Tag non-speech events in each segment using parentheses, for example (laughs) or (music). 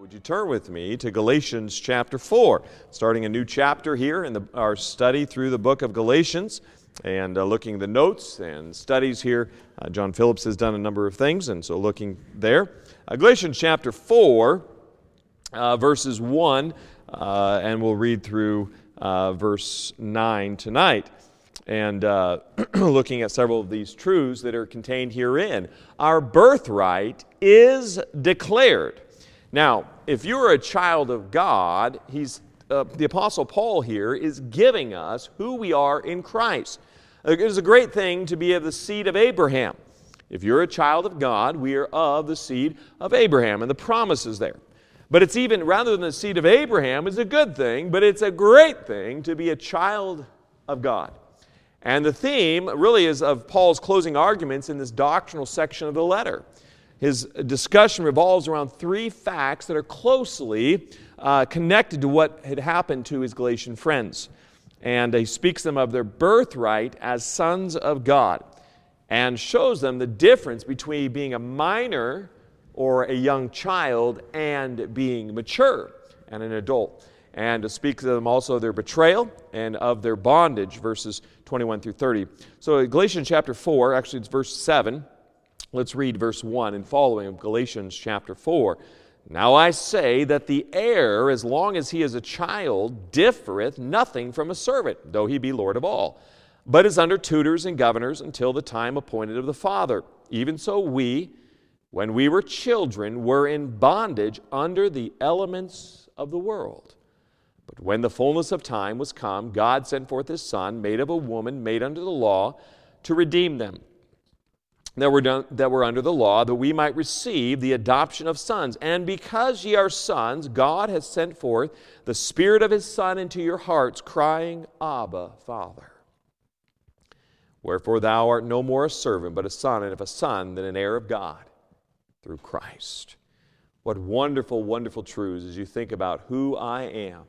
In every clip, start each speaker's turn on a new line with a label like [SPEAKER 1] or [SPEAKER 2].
[SPEAKER 1] Would you turn with me to Galatians chapter 4? Starting a new chapter here in the, our study through the book of Galatians and uh, looking at the notes and studies here. Uh, John Phillips has done a number of things, and so looking there. Uh, Galatians chapter 4, uh, verses 1, uh, and we'll read through uh, verse 9 tonight. And (clears throat) looking at several of these truths that are contained herein. Our birthright is declared. Now, if you're a child of God, he's, uh, the Apostle Paul here is giving us who we are in Christ. It is a great thing to be of the seed of Abraham. If you're a child of God, we are of the seed of Abraham, and the promise is there. But it's even, rather than the seed of Abraham, is a good thing, but it's a great thing to be a child of God. And the theme really is of Paul's closing arguments in this doctrinal section of the letter. His discussion revolves around three facts that are closely uh, connected to what had happened to his Galatian friends. And he speaks them of their birthright as sons of God and shows them the difference between being a minor or a young child and being mature and an adult. And to speak to them also of their betrayal and of their bondage, verses 21 through 30. So, Galatians chapter 4, actually, it's verse 7. Let's read verse 1 and following of Galatians chapter 4. Now I say that the heir, as long as he is a child, differeth nothing from a servant, though he be Lord of all, but is under tutors and governors until the time appointed of the Father. Even so, we, when we were children, were in bondage under the elements of the world. But when the fullness of time was come, God sent forth his Son, made of a woman, made under the law, to redeem them that were, done, that were under the law, that we might receive the adoption of sons. And because ye are sons, God has sent forth the Spirit of His Son into your hearts, crying, Abba, Father. Wherefore thou art no more a servant, but a son, and if a son, then an heir of God through Christ. What wonderful, wonderful truths as you think about who I am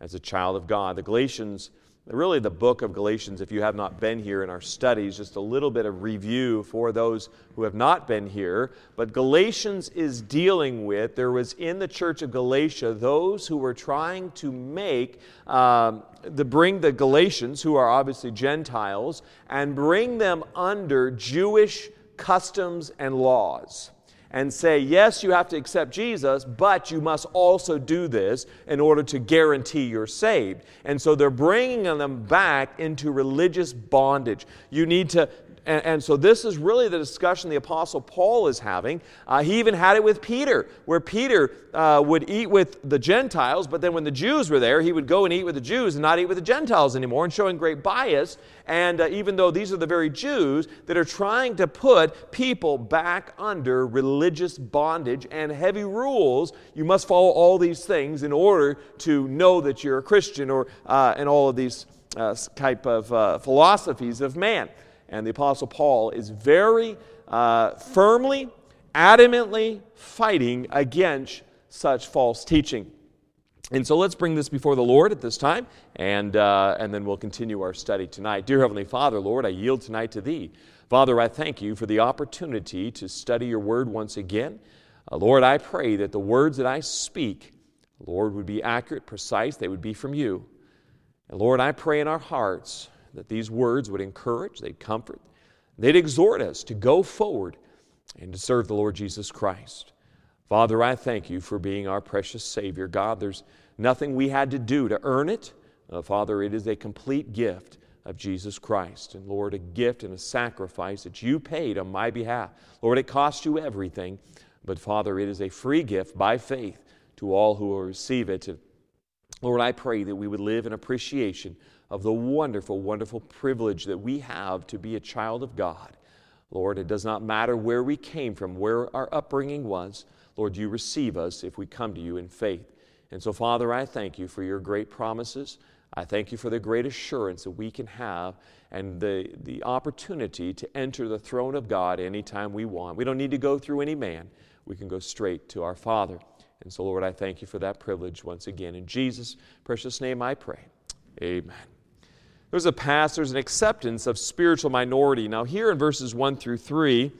[SPEAKER 1] as a child of God. The Galatians really the book of Galatians, if you have not been here in our studies, just a little bit of review for those who have not been here. But Galatians is dealing with, there was in the church of Galatia those who were trying to make, um, the, bring the Galatians, who are obviously Gentiles, and bring them under Jewish customs and laws and say, yes, you have to accept Jesus, but you must also do this in order to guarantee you're saved. And so they're bringing them back into religious bondage. You need to and, and, so this is really the discussion the Apostle Paul is having. Uh, he even had it with Peter, where Peter uh, would eat with the Gentiles, but then when the Jews were there, he would go and eat with the Jews and not eat with the Gentiles anymore, and showing great bias. And uh, even though these are the very Jews that are trying to put people back under religious bondage and heavy rules, you must follow all these things in order to know that you're a Christian, or uh, and all of these uh, type of uh, philosophies of man. And the Apostle Paul is very uh, firmly, adamantly fighting against such false teaching. And so let's bring this before the Lord at this time, and, uh, and then we'll continue our study tonight. Dear Heavenly Father, Lord, I yield tonight to Thee. Father, I thank you for the opportunity to study your word once again. Uh, Lord, I pray that the words that I speak, Lord, would be accurate, precise, they would be from you. And Lord, I pray in our hearts that these words would encourage, they'd comfort, they'd exhort us to go forward and to serve the Lord Jesus Christ. Father, I thank you for being our precious Savior. God, there's nothing we had to do to earn it. Uh, Father, it is a complete gift of Jesus Christ. And Lord, a gift and a sacrifice that you paid on my behalf. Lord, it cost you everything, but Father, it is a free gift by faith to all who will receive it. Lord, I pray that we would live in appreciation of the wonderful, wonderful privilege that we have to be a child of God. Lord, it does not matter where we came from, where our upbringing was. Lord, you receive us if we come to you in faith. And so, Father, I thank you for your great promises. I thank you for the great assurance that we can have and the, the opportunity to enter the throne of God anytime we want. We don't need to go through any man, we can go straight to our Father. And so, Lord, I thank you for that privilege once again. In Jesus' precious name I pray. Amen. There's a pass, there's an acceptance of spiritual minority. Now, here in verses 1 through 3,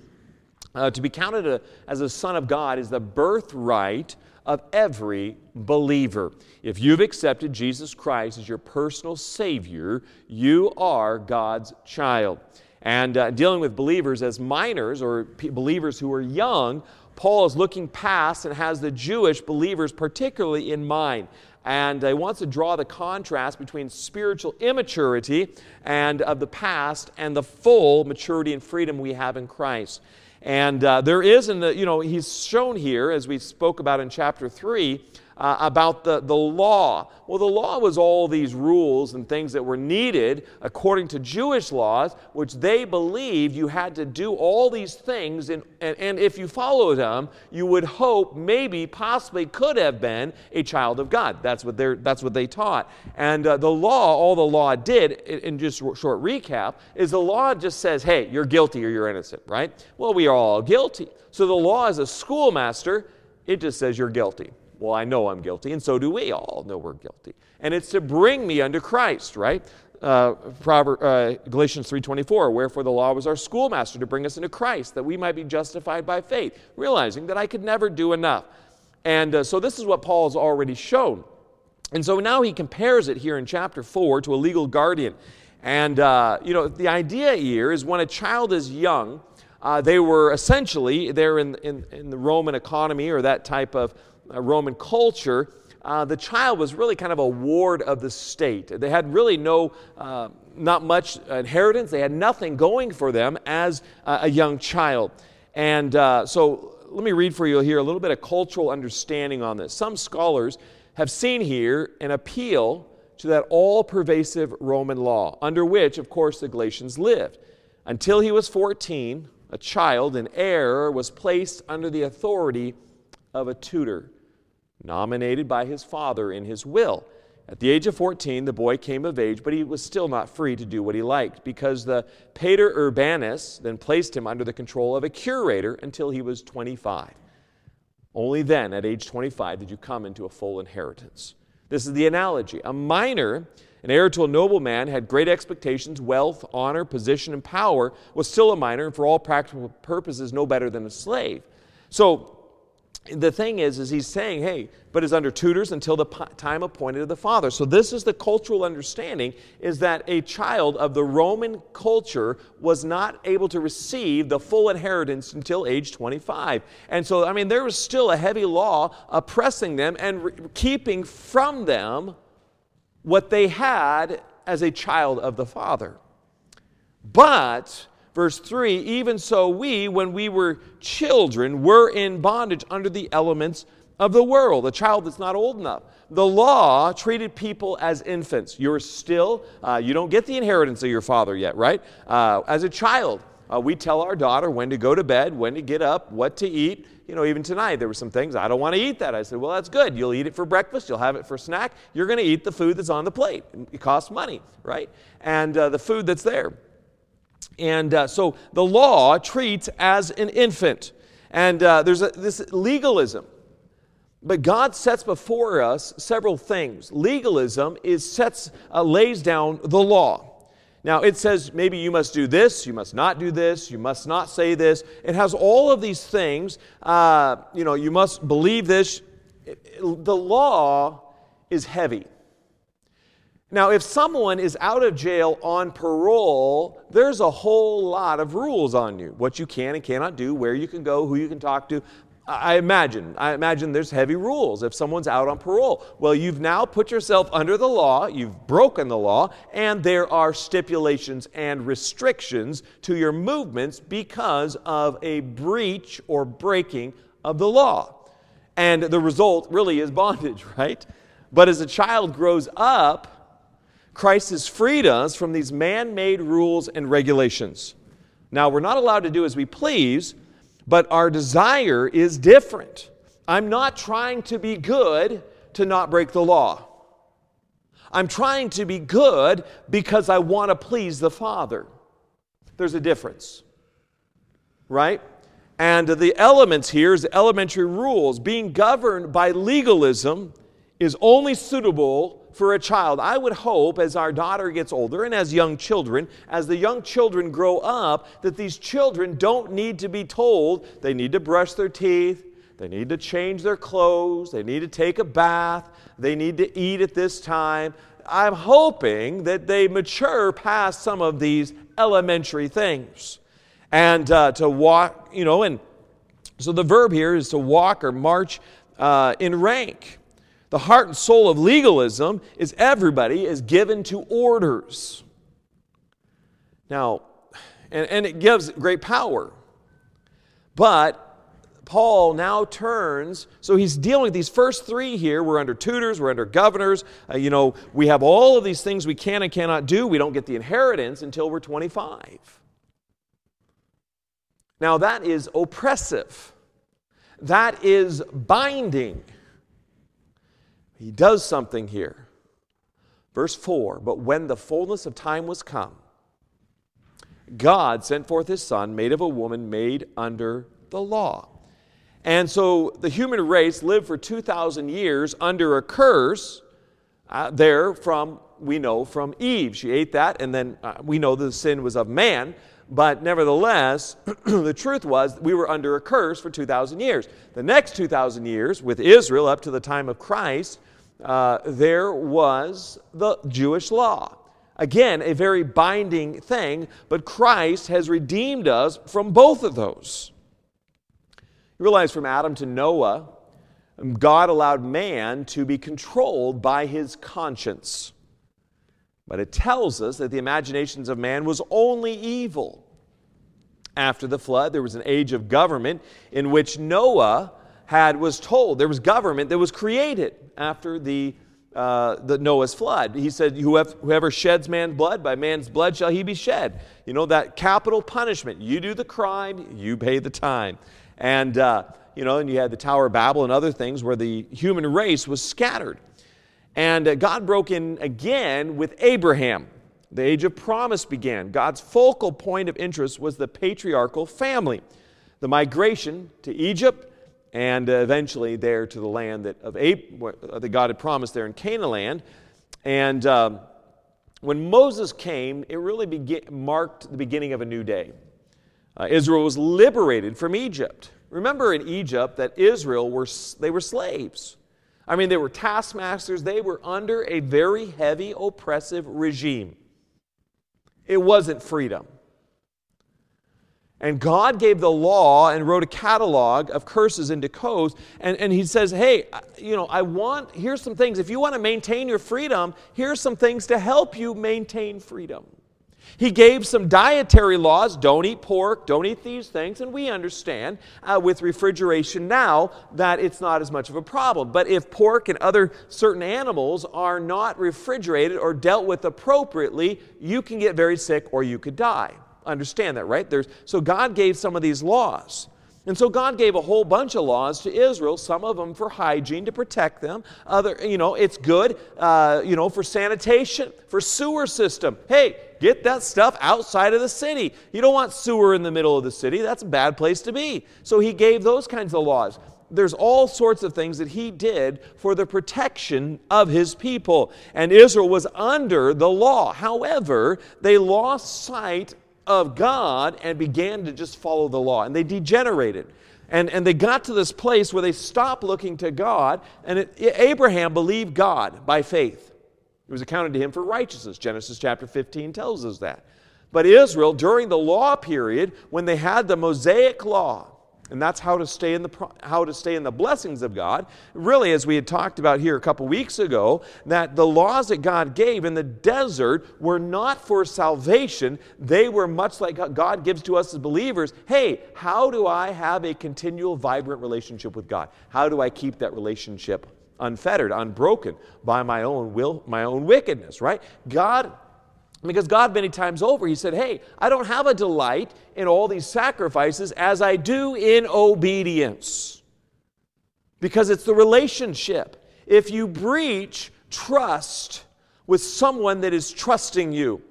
[SPEAKER 1] uh, to be counted a, as a son of God is the birthright of every believer. If you've accepted Jesus Christ as your personal Savior, you are God's child. And uh, dealing with believers as minors or p- believers who are young, Paul is looking past and has the Jewish believers particularly in mind. And he wants to draw the contrast between spiritual immaturity and of the past and the full maturity and freedom we have in Christ. And uh, there is, in the, you know, he's shown here, as we spoke about in chapter 3, uh, about the, the law. Well, the law was all these rules and things that were needed according to Jewish laws, which they believed you had to do all these things. And, and, and if you followed them, you would hope, maybe, possibly could have been a child of God. That's what, they're, that's what they taught. And uh, the law, all the law did, in just short recap, is the law just says, hey, you're guilty or you're innocent, right? Well, we are all guilty. So the law, as a schoolmaster, it just says you're guilty. Well, I know I'm guilty, and so do we all know we're guilty. And it's to bring me unto Christ, right? Uh, uh, Galatians 3.24, wherefore the law was our schoolmaster to bring us into Christ, that we might be justified by faith, realizing that I could never do enough. And uh, so this is what Paul has already shown. And so now he compares it here in chapter 4 to a legal guardian. And, uh, you know, the idea here is when a child is young, uh, they were essentially, they're in, in, in, the Roman economy or that type of Roman culture, uh, the child was really kind of a ward of the state. They had really no, uh, not much inheritance. They had nothing going for them as a young child. And uh, so let me read for you here a little bit of cultural understanding on this. Some scholars have seen here an appeal to that all pervasive Roman law, under which, of course, the Galatians lived. Until he was 14, a child, an heir, was placed under the authority of a tutor nominated by his father in his will. At the age of 14, the boy came of age, but he was still not free to do what he liked because the praetor urbanus then placed him under the control of a curator until he was 25. Only then, at age 25, did you come into a full inheritance. This is the analogy. A minor, an heir to a nobleman, had great expectations, wealth, honor, position, and power, was still a minor, and for all practical purposes, no better than a slave. So, the thing is is he's saying hey but is under tutors until the time appointed of the father. So this is the cultural understanding is that a child of the roman culture was not able to receive the full inheritance until age 25 and so i mean there was still a heavy law oppressing them and re- keeping from them what they had as a child of the father. But Verse 3 Even so, we, when we were children, were in bondage under the elements of the world, a child that's not old enough. The law treated people as infants. You're still, uh, you don't get the inheritance of your father yet, right? Uh, as a child, uh, we tell our daughter when to go to bed, when to get up, what to eat. You know, even tonight, there were some things, I don't want to eat that. I said, well, that's good. You'll eat it for breakfast, you'll have it for snack. You're going to eat the food that's on the plate. It costs money, right? And uh, the food that's there. And uh, so the law treats as an infant. And uh, there's a, this legalism. But God sets before us several things. Legalism is sets, uh, lays down the law. Now, it says maybe you must do this, you must not do this, you must not say this. It has all of these things. Uh, you know, you must believe this. It, it, the law is heavy. Now, if someone is out of jail on parole, there's a whole lot of rules on you what you can and cannot do, where you can go, who you can talk to. I imagine, I imagine there's heavy rules if someone's out on parole. Well, you've now put yourself under the law, you've broken the law, and there are stipulations and restrictions to your movements because of a breach or breaking of the law. And the result really is bondage, (laughs) right? But as a child grows up, Christ has freed us from these man made rules and regulations. Now, we're not allowed to do as we please, but our desire is different. I'm not trying to be good to not break the law. I'm trying to be good because I want to please the Father. There's a difference, right? And the elements here is elementary rules. Being governed by legalism is only suitable for a child. I would hope as our daughter gets older and as young children, as the young children grow up, that these children don't need to be told they need to brush their teeth, They need to change their clothes. They need to take a bath. They need to eat at this time. I'm hoping that they mature past some of these elementary things. And uh, to walk, you know, and so the verb here is to walk or march uh, in rank. The heart and soul of legalism is everybody is given to orders. Now, and, and it gives great power. But Paul now turns, so he's dealing with these first three here. We're under tutors, we're under governors. Uh, you know, we have all of these things we can and cannot do. We don't get the inheritance until we're 25. Now, that is oppressive, that is binding. He does something here. Verse 4 But when the fullness of time was come, God sent forth his Son, made of a woman, made under the law. And so the human race lived for 2,000 years under a curse uh, there from, we know, from Eve. She ate that, and then uh, we know the sin was of man. But nevertheless, (clears throat) the truth was we were under a curse for 2,000 years. The next 2,000 years, with Israel up to the time of Christ, uh, there was the Jewish law. Again, a very binding thing, but Christ has redeemed us from both of those. You realize from Adam to Noah, God allowed man to be controlled by his conscience. But it tells us that the imaginations of man was only evil. After the flood, there was an age of government in which Noah had was told there was government that was created after the uh, the Noah's flood. He said, whoever, sheds man's blood, by man's blood shall he be shed. You know, that capital punishment. You do the crime, you pay the time. And, uh, you know, and you had the Tower of Babel and other things where the human race was scattered. And uh, God broke in again with Abraham. The age of promise began. God's focal point of interest was the patriarchal family. The migration to Egypt, and eventually there to the land that, of Ab- uh, that God had promised there in Canaan land. And um, when Moses came, it really marked the beginning of a new day. Uh, Israel was liberated from Egypt. Remember in Egypt that Israel were they were slaves. I mean, they were taskmasters. They were under a very heavy, oppressive regime. It wasn't freedom. And God gave the law and wrote a catalog of curses into codes. And, and He says, hey, you know, I want, here's some things. If you want to maintain your freedom, here's some things to help you maintain freedom. He gave some dietary laws don't eat pork, don't eat these things, and we understand uh, with refrigeration now that it's not as much of a problem. But if pork and other certain animals are not refrigerated or dealt with appropriately, you can get very sick or you could die understand that, right? There's, so God gave some of these laws. And so God gave a whole bunch of laws to Israel, some of them for hygiene to protect them. Other, you know, it's good, uh, you know, for sanitation, for sewer system. Hey, get that stuff outside of the city. You don't want sewer in the middle of the city. That's a bad place to be. So he gave those kinds of laws. There's all sorts of things that he did for the protection of his people. And Israel was under the law. However, they lost sight of God and began to just follow the law. And they degenerated. And, and they got to this place where they stopped looking to God. And it, Abraham believed God by faith. It was accounted to him for righteousness. Genesis chapter 15 tells us that. But Israel, during the law period, when they had the Mosaic law, and that's how to stay in the how to stay in the blessings of God. Really, as we had talked about here a couple weeks ago, that the laws that God gave in the desert were not for salvation. They were much like God gives to us as believers. Hey, how do I have a continual, vibrant relationship with God? How do I keep that relationship unfettered, unbroken by my own will, my own wickedness? Right? God because God, many times over, He said, Hey, I don't have a delight in all these sacrifices as I do in obedience. Because it's the relationship. If you breach trust with someone that is trusting you,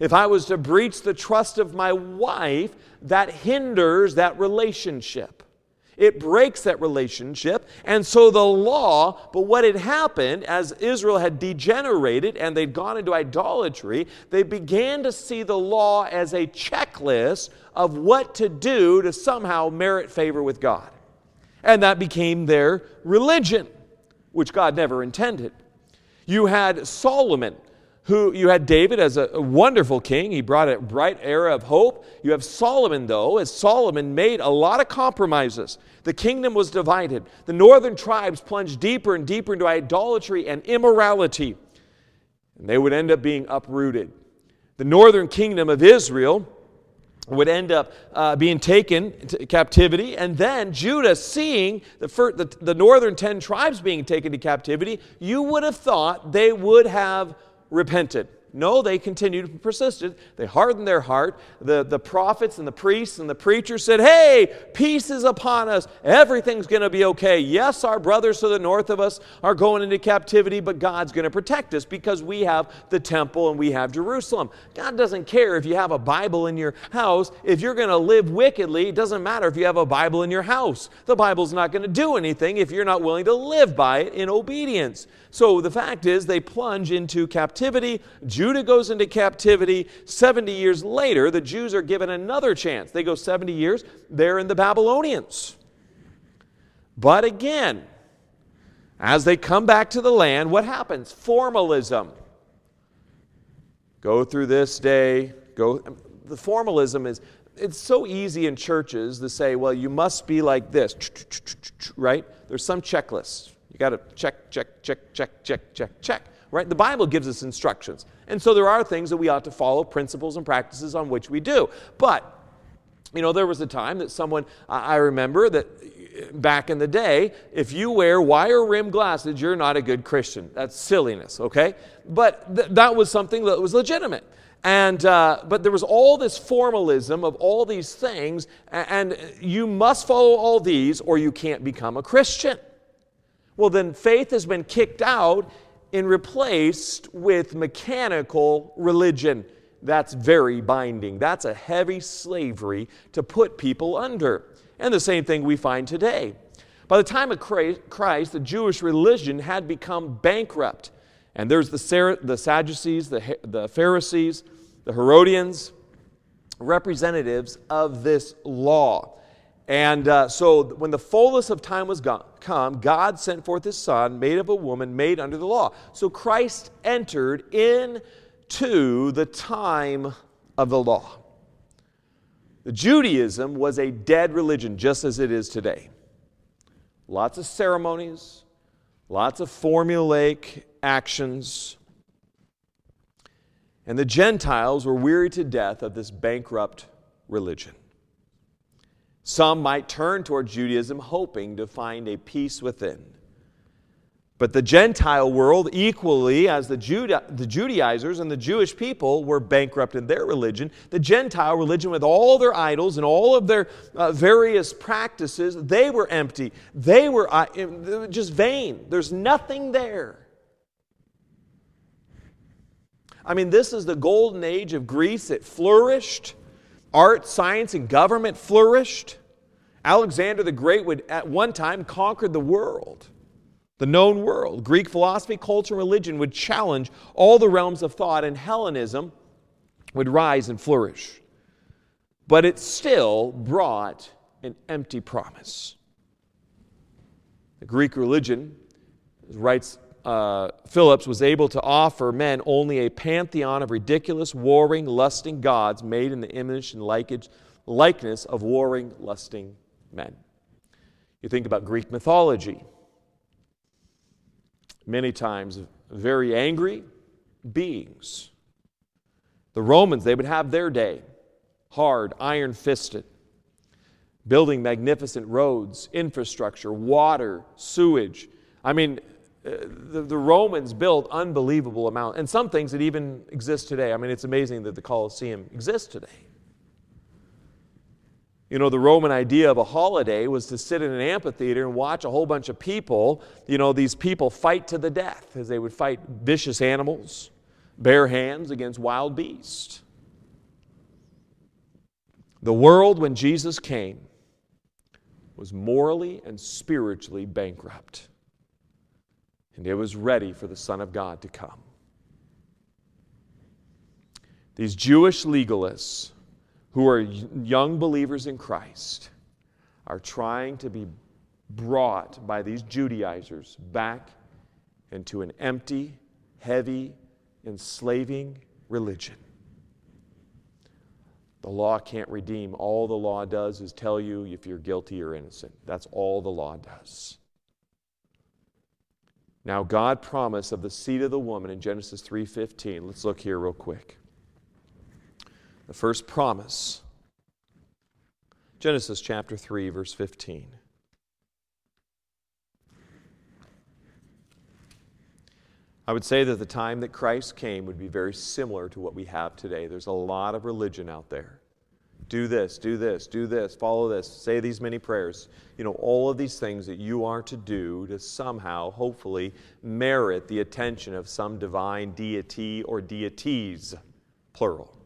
[SPEAKER 1] if I was to breach the trust of my wife, that hinders that relationship. It breaks that relationship. And so the law, but what had happened as Israel had degenerated and they'd gone into idolatry, they began to see the law as a checklist of what to do to somehow merit favor with God. And that became their religion, which God never intended. You had Solomon, who you had David as a, wonderful king. He brought a bright era of hope. You have Solomon, though, as Solomon made a lot of compromises. The kingdom was divided. The northern tribes plunged deeper and deeper into idolatry and immorality, and they would end up being uprooted. The northern kingdom of Israel would end up uh, being taken into captivity. And then Judah, seeing the, the, the northern 10 tribes being taken to captivity, you would have thought they would have repented. No, they continued to persisted. They hardened their heart. The, the prophets and the priests and the preachers said, Hey, peace is upon us. Everything's going to be okay. Yes, our brothers to the north of us are going into captivity, but God's going to protect us because we have the temple and we have Jerusalem. God doesn't care if you have a Bible in your house. If you're going to live wickedly, it doesn't matter if you have a Bible in your house. The Bible's not going to do anything if you're not willing to live by it in obedience. So the fact is, they plunge into captivity. Judah goes into captivity. 70 years later, the Jews are given another chance. They go 70 years, they're in the Babylonians. But again, as they come back to the land, what happens? Formalism. Go through this day, go. The formalism is, it's so easy in churches to say, well, you must be like this, right? There's some checklists. You got to check, check, check, check, check, check, check, right? The Bible gives us instructions. And so there are things that we ought to follow, principles and practices on which we do. But, you know, there was a time that someone, I remember that back in the day, if you wear wire rim glasses, you're not a good Christian. That's silliness, okay? But th- that was something that was legitimate. And, uh, but there was all this formalism of all these things, and you must follow all these or you can't become a Christian. Well, then faith has been kicked out and replaced with mechanical religion. That's very binding. That's a heavy slavery to put people under. And the same thing we find today. By the time of Christ, the Jewish religion had become bankrupt. And there's the, the Sadducees, the, the Pharisees, the Herodians, representatives of this law. And uh, so when the fullness of time was gone, come, God sent forth his son, made of a woman, made under the law. So Christ entered into the time of the law. The Judaism was a dead religion, just as it is today. Lots of ceremonies, lots of formulaic actions. And the Gentiles were weary to death of this bankrupt religion. Some might turn toward Judaism hoping to find a peace within. But the Gentile world, equally as the, Juda- the Judaizers and the Jewish people, were bankrupt in their religion. The Gentile religion, with all their idols and all of their uh, various practices, they were empty. They were uh, just vain. There's nothing there. I mean, this is the golden age of Greece. It flourished. Art, science, and government flourished. Alexander the Great would at one time conquer the world, the known world. Greek philosophy, culture, and religion would challenge all the realms of thought, and Hellenism would rise and flourish. But it still brought an empty promise. The Greek religion, writes uh, Phillips was able to offer men only a pantheon of ridiculous, warring, lusting gods made in the image and likeness of warring, lusting men. You think about Greek mythology. Many times, very angry beings. The Romans, they would have their day, hard, iron fisted, building magnificent roads, infrastructure, water, sewage. I mean, Uh, the, the Romans built unbelievable amount, and some things that even exist today. I mean, it's amazing that the Colosseum exists today. You know, the Roman idea of a holiday was to sit in an amphitheater and watch a whole bunch of people, you know, these people fight to the death as they would fight vicious animals, bare hands against wild beasts. The world, when Jesus came, was morally and spiritually bankrupt and it was ready for the Son of God to come. These Jewish legalists who are young believers in Christ are trying to be brought by these Judaizers back into an empty, heavy, enslaving religion. The law can't redeem. All the law does is tell you if you're guilty or innocent. That's all the law does. Now God promised of the seed of the woman in Genesis 3:15. Let's look here real quick. The first promise. Genesis chapter 3 verse 15. I would say that the time that Christ came would be very similar to what we have today. There's a lot of religion out there. Do this, do this, do this, follow this, say these many prayers. You know, all of these things that you are to do to somehow, hopefully, merit the attention of some divine deity or deities, plural,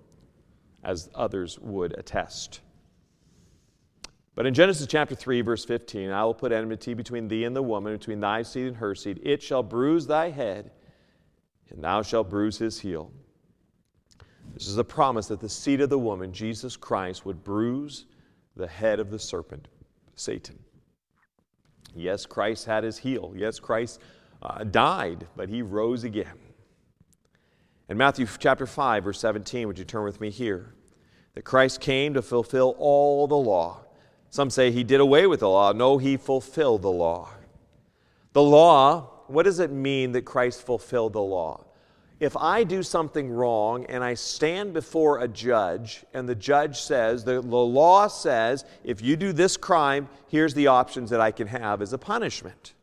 [SPEAKER 1] as others would attest. But in Genesis chapter 3, verse 15, I will put enmity between thee and the woman, between thy seed and her seed. It shall bruise thy head, and thou shalt bruise his heel. This is a promise that the seed of the woman, Jesus Christ, would bruise the head of the serpent, Satan. Yes, Christ had his heel. Yes, Christ uh, died, but he rose again. In Matthew chapter 5, verse 17, would you turn with me here? That Christ came to fulfill all the law. Some say he did away with the law. No, he fulfilled the law. The law what does it mean that Christ fulfilled the law? If I do something wrong and I stand before a judge, and the judge says, the, the law says, if you do this crime, here's the options that I can have as a punishment.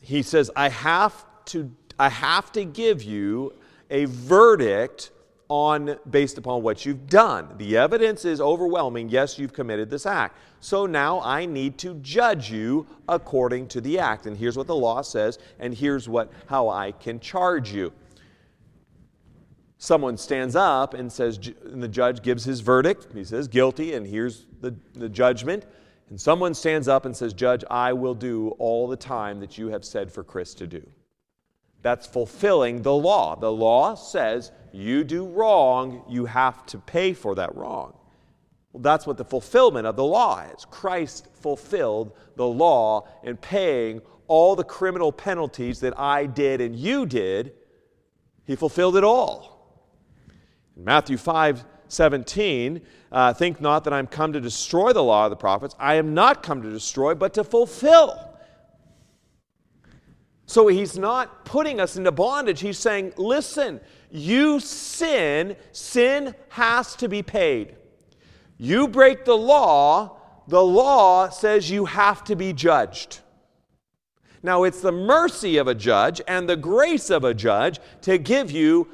[SPEAKER 1] He says, I have to, I have to give you a verdict on based upon what you've done. The evidence is overwhelming. Yes, you've committed this act. So now I need to judge you according to the act. And here's what the law says, and here's what how I can charge you. Someone stands up and says, and the judge gives his verdict. He says, guilty, and here's the, the judgment. And someone stands up and says, Judge, I will do all the time that you have said for Chris to do. That's fulfilling the law. The law says you do wrong, you have to pay for that wrong. Well, that's what the fulfillment of the law is. Christ fulfilled the law in paying all the criminal penalties that I did and you did. He fulfilled it all. In Matthew 5 17, uh, think not that I'm come to destroy the law of the prophets. I am not come to destroy, but to fulfill. So he's not putting us into bondage. He's saying, listen, you sin, sin has to be paid. You break the law, the law says you have to be judged. Now, it's the mercy of a judge and the grace of a judge to give you,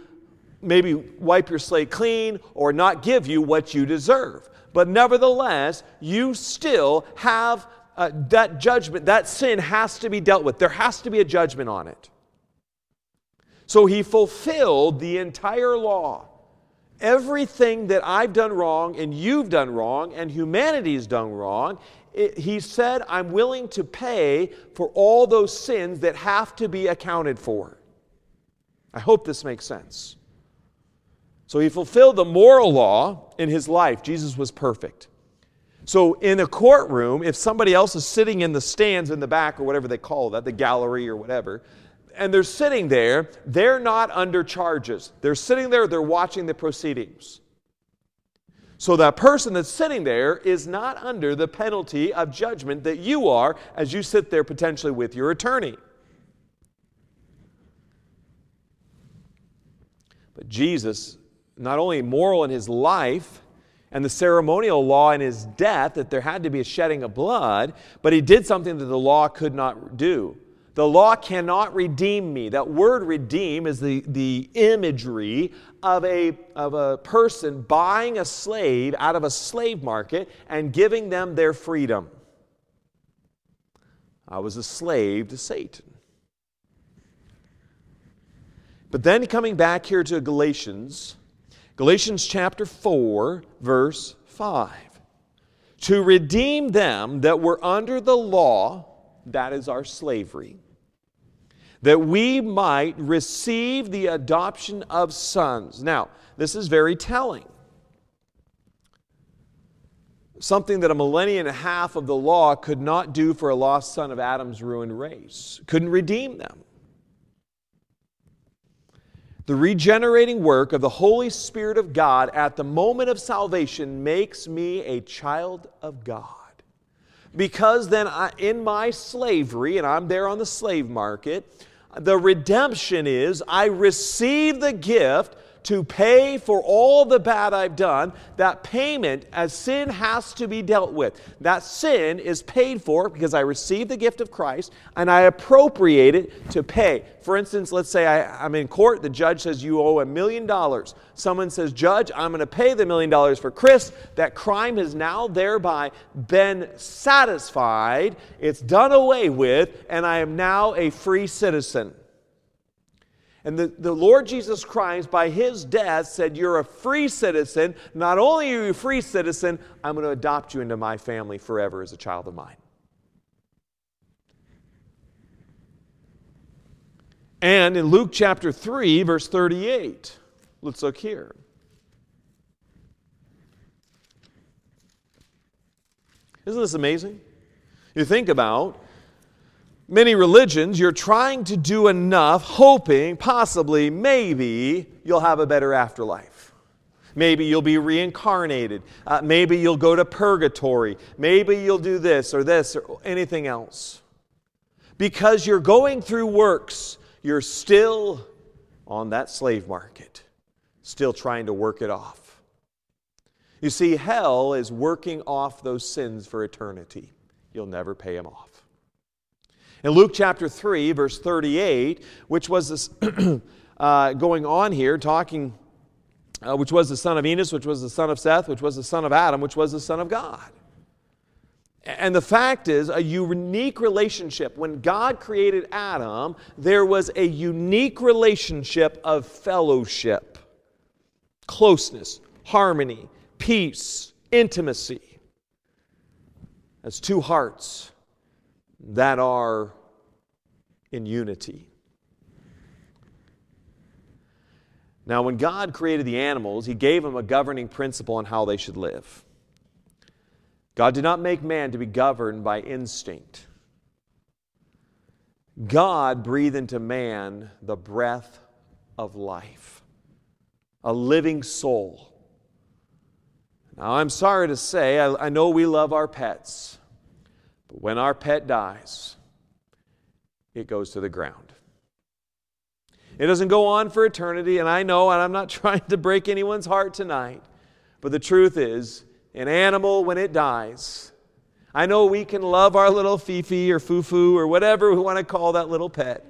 [SPEAKER 1] maybe wipe your slate clean or not give you what you deserve. But nevertheless, you still have uh, that judgment, that sin has to be dealt with. There has to be a judgment on it. So he fulfilled the entire law. Everything that I've done wrong and you've done wrong and humanity's done wrong, it, he said, I'm willing to pay for all those sins that have to be accounted for. I hope this makes sense. So he fulfilled the moral law in his life. Jesus was perfect. So, in a courtroom, if somebody else is sitting in the stands in the back or whatever they call that, the gallery or whatever, and they're sitting there, they're not under charges. They're sitting there, they're watching the proceedings. So, that person that's sitting there is not under the penalty of judgment that you are as you sit there potentially with your attorney. But Jesus, not only moral in his life, and the ceremonial law in his death that there had to be a shedding of blood, but he did something that the law could not do. The law cannot redeem me. That word redeem is the, the imagery of a, of a person buying a slave out of a slave market and giving them their freedom. I was a slave to Satan. But then coming back here to Galatians, Galatians chapter 4, verse 5. To redeem them that were under the law, that is our slavery, that we might receive the adoption of sons. Now, this is very telling. something that a millennium and a half of the law could not do for a lost son of Adam's ruined race, couldn't redeem them. The regenerating work of the Holy Spirit of God at the moment of salvation makes me a child of God. Because then, I, in my slavery, and I'm there on the slave market, the redemption is I receive the gift to pay for all the bad I've done, that payment as sin has to be dealt with. That sin is paid for because I receive the gift of Christ and I appropriate it to pay. For instance, let's say I, am in court, the judge says you owe a million dollars. Someone says, Judge, I'm going to pay the million dollars for Chris. That crime has now thereby been satisfied, it's done away with, and I am now a free citizen. And the, the Lord Jesus Christ, by his death, said, You're a free citizen. Not only are you a free citizen, I'm going to adopt you into my family forever as a child of mine. And in Luke chapter 3, verse 38, let's look here. Isn't this amazing? You think about many religions, you're trying to do enough, hoping, possibly, maybe, you'll have a better afterlife. Maybe you'll be reincarnated. Uh, maybe you'll go to purgatory. Maybe you'll do this or this or anything else. Because you're going through works, you're still on that slave market, still trying to work it off. You see, hell is working off those sins for eternity. You'll never pay them off. In Luke chapter 3, verse 38, which was this, (clears throat) uh, going on here, talking, uh, which was the son of Enos, which was the son of Seth, which was the son of Adam, which was the son of God. And the fact is, a unique relationship. When God created Adam, there was a unique relationship of fellowship, closeness, harmony, peace, intimacy. As two hearts that are in unity. Now, when God created the animals, He gave them a governing principle on how they should live. God did not make man to be governed by instinct. God breathed into man the breath of life, a living soul. Now, I'm sorry to say, I, I know we love our pets. But when our pet dies, it goes to the ground. It doesn't go on for eternity, and I know, and I'm not (laughs) trying to break anyone's heart tonight, but the truth is, an animal, when it dies, I know we can love our little Fifi or Fufu or whatever we want to call that little pet,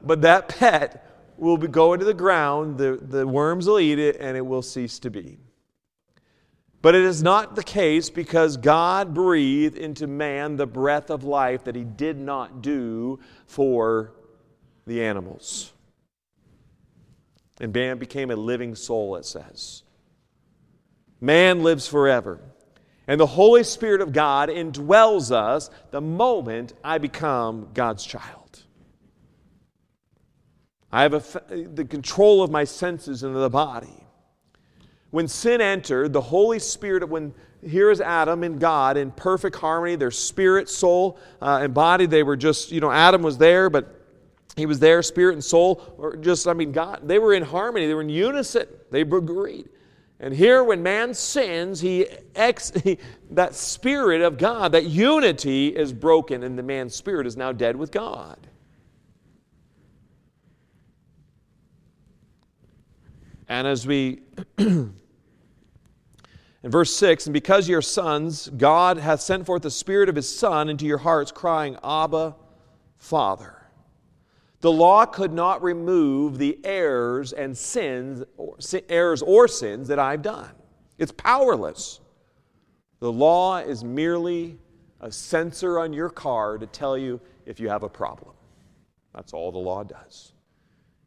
[SPEAKER 1] but that pet will be, go into the ground, the, the worms will eat it, and it will cease to be. But it is not the case because God breathed into man the breath of life that he did not do for the animals. And man became a living soul, it says. Man lives forever. And the Holy Spirit of God indwells us the moment I become God's child. I have a, the control of my senses in the body. When sin entered, the Holy Spirit, when here is Adam and God in perfect harmony, their spirit, soul, uh, and body, they were just, you know, Adam was there, but he was there, spirit and soul, or just, I mean, God, they were in harmony, they were in unison, they agreed. And here, when man sins, he, ex, (laughs) he, that spirit of God, that unity is broken, and the man's spirit is now dead with God. And as we (clears throat) In verse 6, and because you're sons, God hath sent forth the Spirit of His Son into your hearts, crying, Abba, Father. The law could not remove the errors and sins, or, errors or sins that I've done. It's powerless. The law is merely a sensor on your car to tell you if you have a problem. That's all the law does.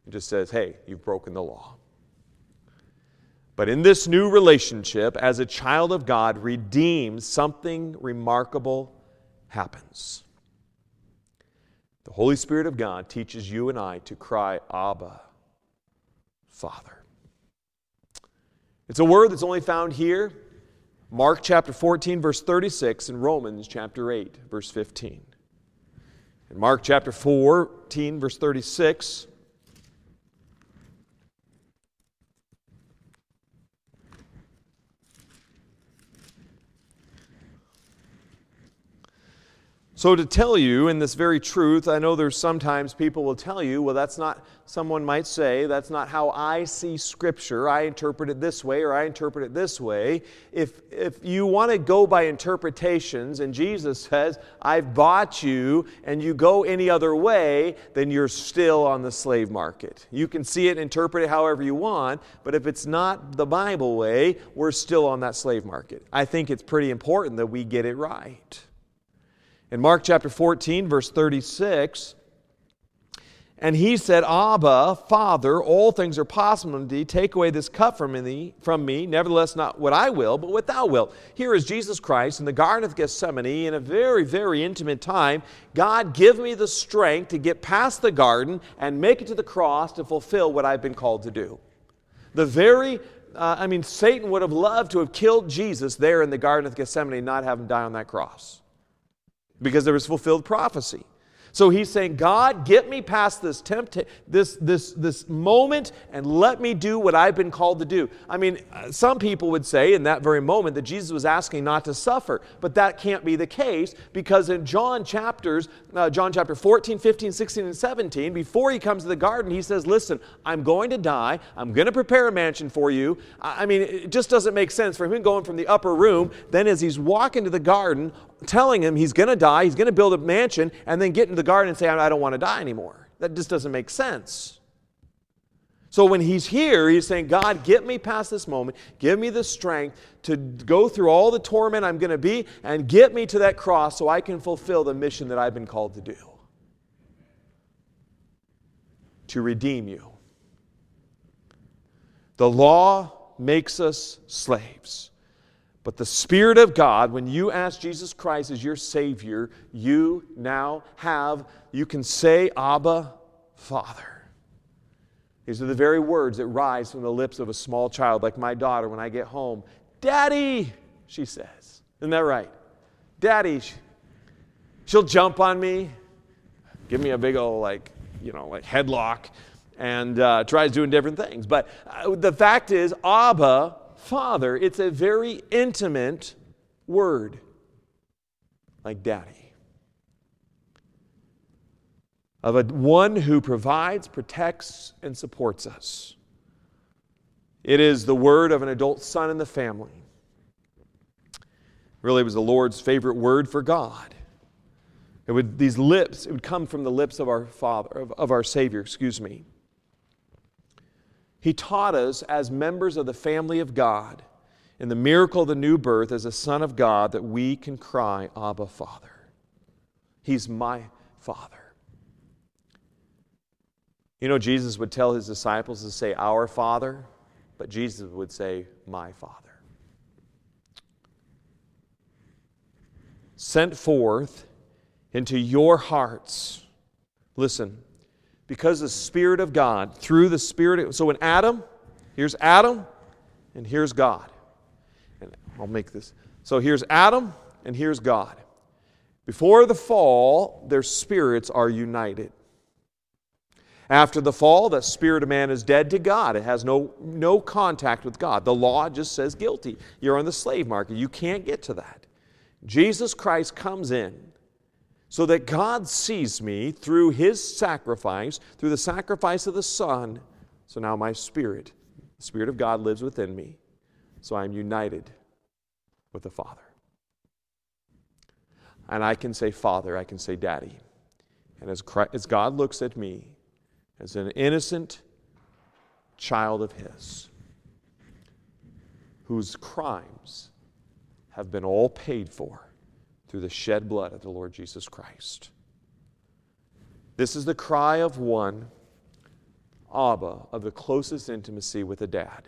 [SPEAKER 1] It just says, hey, you've broken the law. But in this new relationship, as a child of God, redeemed, something remarkable happens. The Holy Spirit of God teaches you and I to cry, Abba, Father. It's a word that's only found here. Mark chapter 14, verse 36, and Romans chapter 8, verse 15. In Mark chapter 14, verse 36, So, to tell you in this very truth, I know there's sometimes people will tell you, well, that's not, someone might say, that's not how I see Scripture. I interpret it this way or I interpret it this way. If, if you want to go by interpretations and Jesus says, I've bought you, and you go any other way, then you're still on the slave market. You can see it, interpret it however you want, but if it's not the Bible way, we're still on that slave market. I think it's pretty important that we get it right. In Mark chapter 14, verse 36, and he said, Abba, Father, all things are possible to thee. Take away this cup from me, from me. Nevertheless, not what I will, but what thou wilt. Here is Jesus Christ in the Garden of Gethsemane in a very, very intimate time. God, give me the strength to get past the garden and make it to the cross to fulfill what I've been called to do. The very, uh, I mean, Satan would have loved to have killed Jesus there in the Garden of Gethsemane and not have him die on that cross because there was fulfilled prophecy. So he's saying, God, get me past this tempt, this, this, this moment and let me do what I've been called to do. I mean, some people would say in that very moment that Jesus was asking not to suffer, but that can't be the case because in John chapters, uh, John chapter 14, 15, 16, and 17, before he comes to the garden, he says, Listen, I'm going to die. I'm going to prepare a mansion for you. I mean, it just doesn't make sense for him going from the upper room, then as he's walking to the garden, telling him he's going to die, he's going to build a mansion, and then get into the garden and say, I don't want to die anymore. That just doesn't make sense. So when he's here, he's saying, God, get me past this moment. Give me the strength to go through all the torment I'm going to be and get me to that cross so I can fulfill the mission that I've been called to do to redeem you. The law makes us slaves. But the Spirit of God, when you ask Jesus Christ as your Savior, you now have, you can say, Abba, Father. These are the very words that rise from the lips of a small child, like my daughter when I get home. Daddy, she says. Isn't that right? Daddy. She'll jump on me, give me a big old, like, you know, like headlock, and uh, tries doing different things. But uh, the fact is, Abba, Father. It's a very intimate word, like daddy. Of a one who provides, protects, and supports us. It is the word of an adult son in the family. Really, was the Lord's favorite word for God. It would, these lips, it would come from the lips of our Father, of, of our Savior, excuse me. He taught us as members of the family of God in the miracle of the new birth as a son of God that we can cry, Abba, Father. He's my Father. You know, Jesus would tell his disciples to say, Our Father, but Jesus would say, My Father. Sent forth into your hearts. Listen, because the Spirit of God, through the Spirit. Of, so in Adam, here's Adam, and here's God. And I'll make this. So here's Adam, and here's God. Before the fall, their spirits are united. After the fall, the spirit of man is dead to God. It has no, no contact with God. The law just says guilty. You're on the slave market. You can't get to that. Jesus Christ comes in so that God sees me through his sacrifice, through the sacrifice of the Son. So now my spirit, the Spirit of God lives within me. So I'm united with the Father. And I can say Father, I can say Daddy. And as, Christ, as God looks at me as an innocent child of His, whose crimes have been all paid for, through the shed blood of the Lord Jesus Christ. This is the cry of one, Abba, of the closest intimacy with a dad.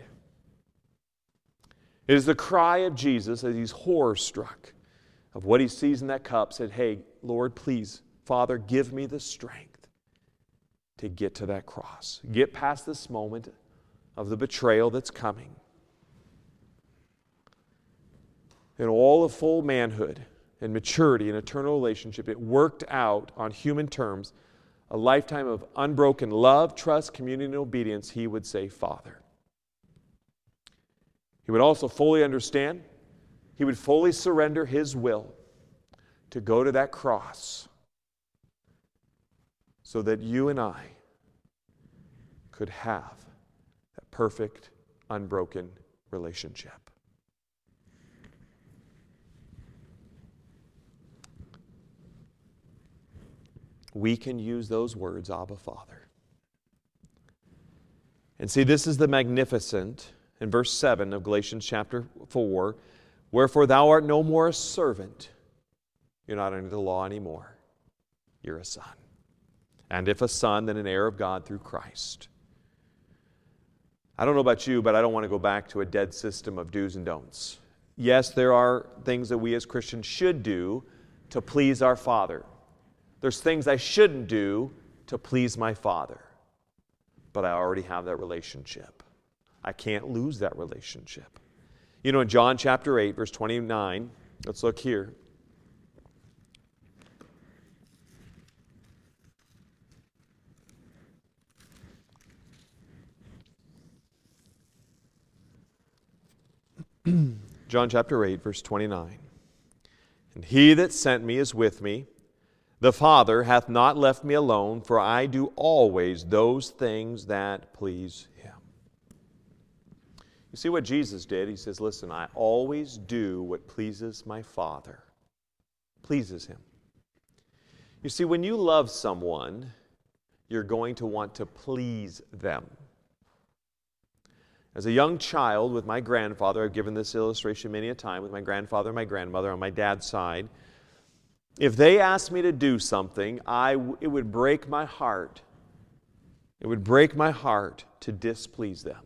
[SPEAKER 1] It is the cry of Jesus as he's horror struck of what he sees in that cup, said, Hey, Lord, please, Father, give me the strength to get to that cross. Get past this moment of the betrayal that's coming. in all of full manhood and maturity and eternal relationship, it worked out on human terms a lifetime of unbroken love, trust, communion, and obedience, he would say, Father. He would also fully understand, he would fully surrender his will to go to that cross so that you and I could have that perfect, unbroken relationship. We can use those words, Abba Father. And see, this is the magnificent in verse 7 of Galatians chapter 4 Wherefore thou art no more a servant. You're not under the law anymore. You're a son. And if a son, then an heir of God through Christ. I don't know about you, but I don't want to go back to a dead system of do's and don'ts. Yes, there are things that we as Christians should do to please our Father. There's things I shouldn't do to please my Father, but I already have that relationship. I can't lose that relationship. You know, in John chapter 8, verse 29, let's look here. (clears throat) John chapter 8, verse 29. And he that sent me is with me. The Father hath not left me alone, for I do always those things that please him. You see what Jesus did? He says, Listen, I always do what pleases my Father. Pleases him. You see, when you love someone, you're going to want to please them. As a young child with my grandfather, I've given this illustration many a time with my grandfather and my grandmother on my dad's side. If they asked me to do something, I, it would break my heart. It would break my heart to displease them.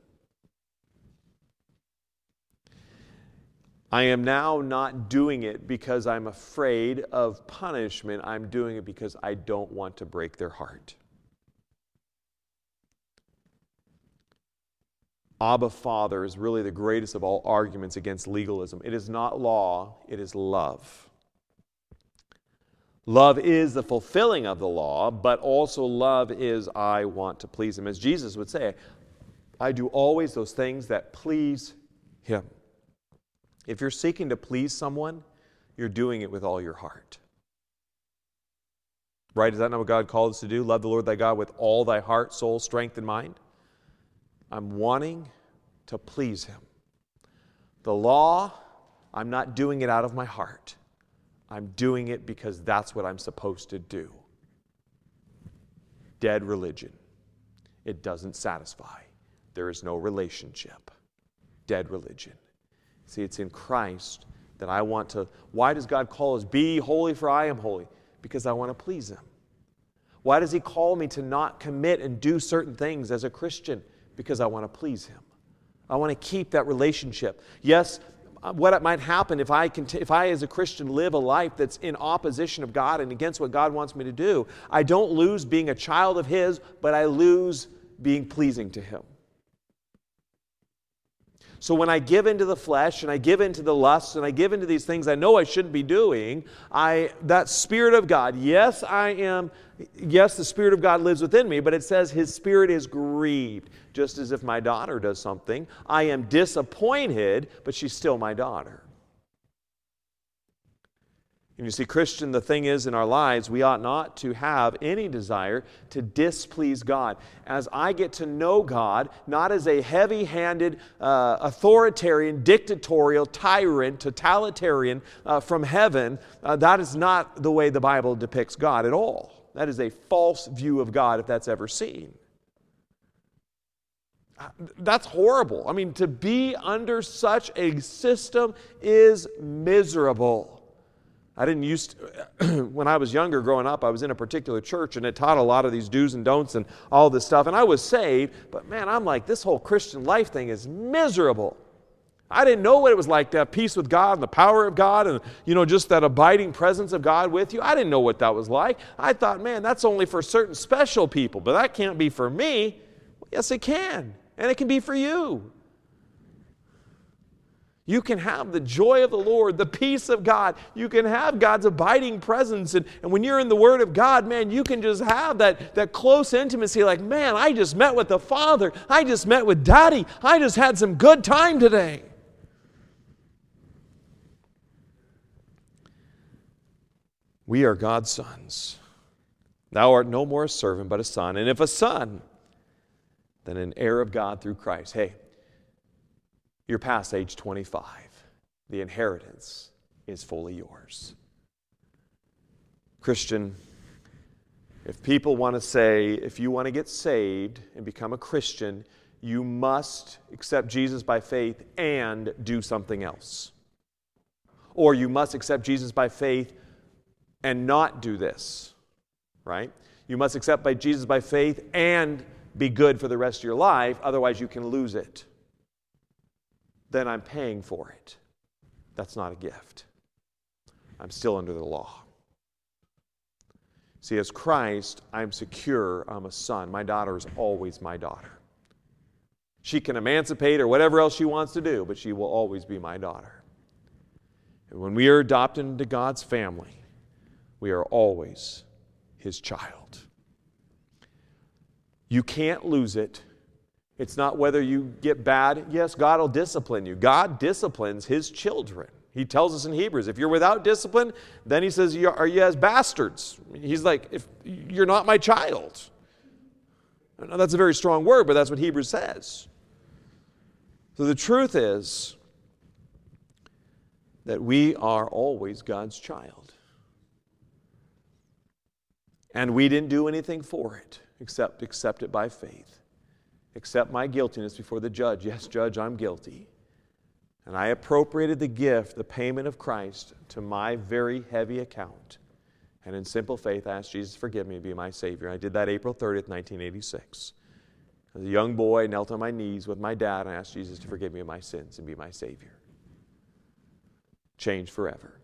[SPEAKER 1] I am now not doing it because I'm afraid of punishment. I'm doing it because I don't want to break their heart. Abba Father is really the greatest of all arguments against legalism. It is not law, it is love. Love is the fulfilling of the law, but also love is I want to please Him. As Jesus would say, I do always those things that please Him. If you're seeking to please someone, you're doing it with all your heart. Right? Is that not what God called us to do? Love the Lord thy God with all thy heart, soul, strength, and mind. I'm wanting to please Him. The law, I'm not doing it out of my heart. I'm doing it because that's what I'm supposed to do. Dead religion. It doesn't satisfy. There is no relationship. Dead religion. See, it's in Christ that I want to. Why does God call us, Be holy, for I am holy? Because I want to please Him. Why does He call me to not commit and do certain things as a Christian? Because I want to please Him. I want to keep that relationship. Yes, what might happen if I, if I, as a Christian, live a life that's in opposition of God and against what God wants me to do. I don't lose being a child of His, but I lose being pleasing to Him. So when I give into the flesh and I give into the lusts and I give into these things I know I shouldn't be doing, I that spirit of God, yes, I am yes, the spirit of God lives within me, but it says his spirit is grieved, just as if my daughter does something. I am disappointed, but she's still my daughter. And you see, Christian, the thing is in our lives, we ought not to have any desire to displease God. As I get to know God, not as a heavy handed, uh, authoritarian, dictatorial, tyrant, totalitarian uh, from heaven, uh, that is not the way the Bible depicts God at all. That is a false view of God if that's ever seen. Uh, that's horrible. I mean, to be under such a system is miserable. I didn't used to, (clears throat) when I was younger growing up, I was in a particular church and it taught a lot of these do's and don'ts and all this stuff. And I was saved, but man, I'm like, this whole Christian life thing is miserable. I didn't know what it was like to have peace with God and the power of God and, you know, just that abiding presence of God with you. I didn't know what that was like. I thought, man, that's only for certain special people, but that can't be for me. Yes, it can. And it can be for you. You can have the joy of the Lord, the peace of God. You can have God's abiding presence. And, and when you're in the Word of God, man, you can just have that, that close intimacy like, man, I just met with the Father. I just met with Daddy. I just had some good time today. We are God's sons. Thou art no more a servant, but a son. And if a son, then an heir of God through Christ. Hey, you're past age 25. The inheritance is fully yours. Christian, if people want to say, if you want to get saved and become a Christian, you must accept Jesus by faith and do something else. Or you must accept Jesus by faith and not do this, right? You must accept by Jesus by faith and be good for the rest of your life, otherwise, you can lose it then I'm paying for it. That's not a gift. I'm still under the law. See, as Christ, I'm secure. I'm a son. My daughter is always my daughter. She can emancipate or whatever else she wants to do, but she will always be my daughter. And when we are adopted into God's family, we are always his child. You can't lose it it's not whether you get bad. Yes, God will discipline you. God disciplines his children. He tells us in Hebrews, if you're without discipline, then he says, Are you as bastards? He's like, if you're not my child. Now, that's a very strong word, but that's what Hebrews says. So the truth is that we are always God's child. And we didn't do anything for it except accept it by faith accept my guiltiness before the judge. Yes, judge, I'm guilty. And I appropriated the gift, the payment of Christ, to my very heavy account. And in simple faith, I asked Jesus forgive me be my Savior. I did that April 30th, 1986. As a young boy, I knelt on my knees with my dad and asked Jesus to forgive me of my sins and be my Savior. Changed forever.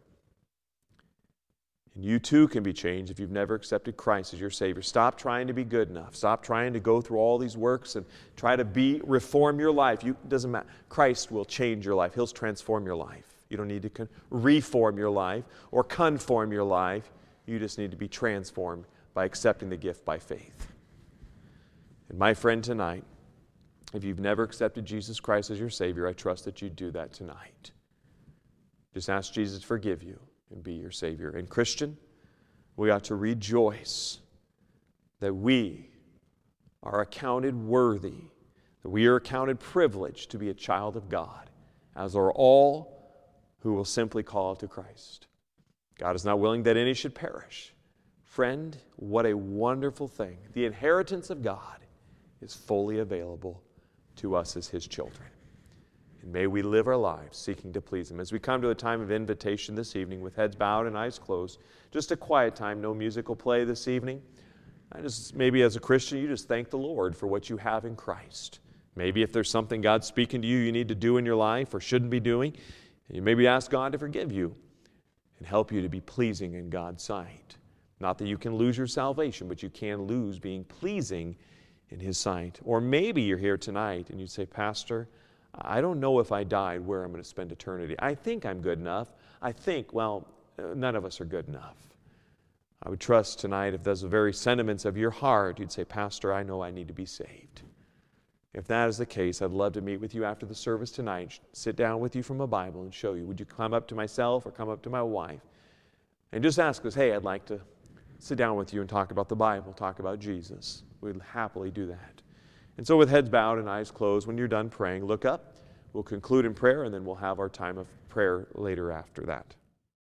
[SPEAKER 1] And you too can be changed if you've never accepted Christ as your Savior. Stop trying to be good enough. Stop trying to go through all these works and try to be reform your life. You doesn't matter. Christ will change your life. He'll transform your life. You don't need to con- reform your life or conform your life. You just need to be transformed by accepting the gift by faith. And my friend, tonight, if you've never accepted Jesus Christ as your Savior, I trust that you do that tonight. Just ask Jesus to forgive you and be your Savior. And, Christian, we ought to rejoice that we are accounted worthy, that we are accounted privileged to be a child of God, as are all who will simply call to Christ. God is not willing that any should perish. Friend, what a wonderful thing. The inheritance of God is fully available to us as His children. And may we live our lives seeking to please Him. As we come to a time of invitation this evening with heads bowed and eyes closed, just a quiet time, no musical play this evening. I just, maybe as a Christian, you just thank the Lord for what you have in Christ. Maybe if there's something God's speaking to you you need to do in your life or shouldn't be doing, you maybe ask God to forgive you and help you to be pleasing in God's sight. Not that you can lose your salvation, but you can lose being pleasing in His sight. Or maybe you're here tonight and you say, Pastor, I don't know if I died where I'm going to spend eternity. I think I'm good enough. I think, well, uh, none of us are good enough. I would trust tonight, if those are the very sentiments of your heart, you'd say, Pastor, I know I need to be saved. If that is the case, I'd love to meet with you after the service tonight, sit down with you from a Bible and show you. Would you come up to myself or come up to my wife and just ask us, hey, I'd like to sit down with you and talk about the Bible, talk about Jesus. We'd happily do that. And so, with heads bowed and eyes closed, when you're done praying, look up. We'll conclude in prayer, and then we'll have our time of prayer later after that.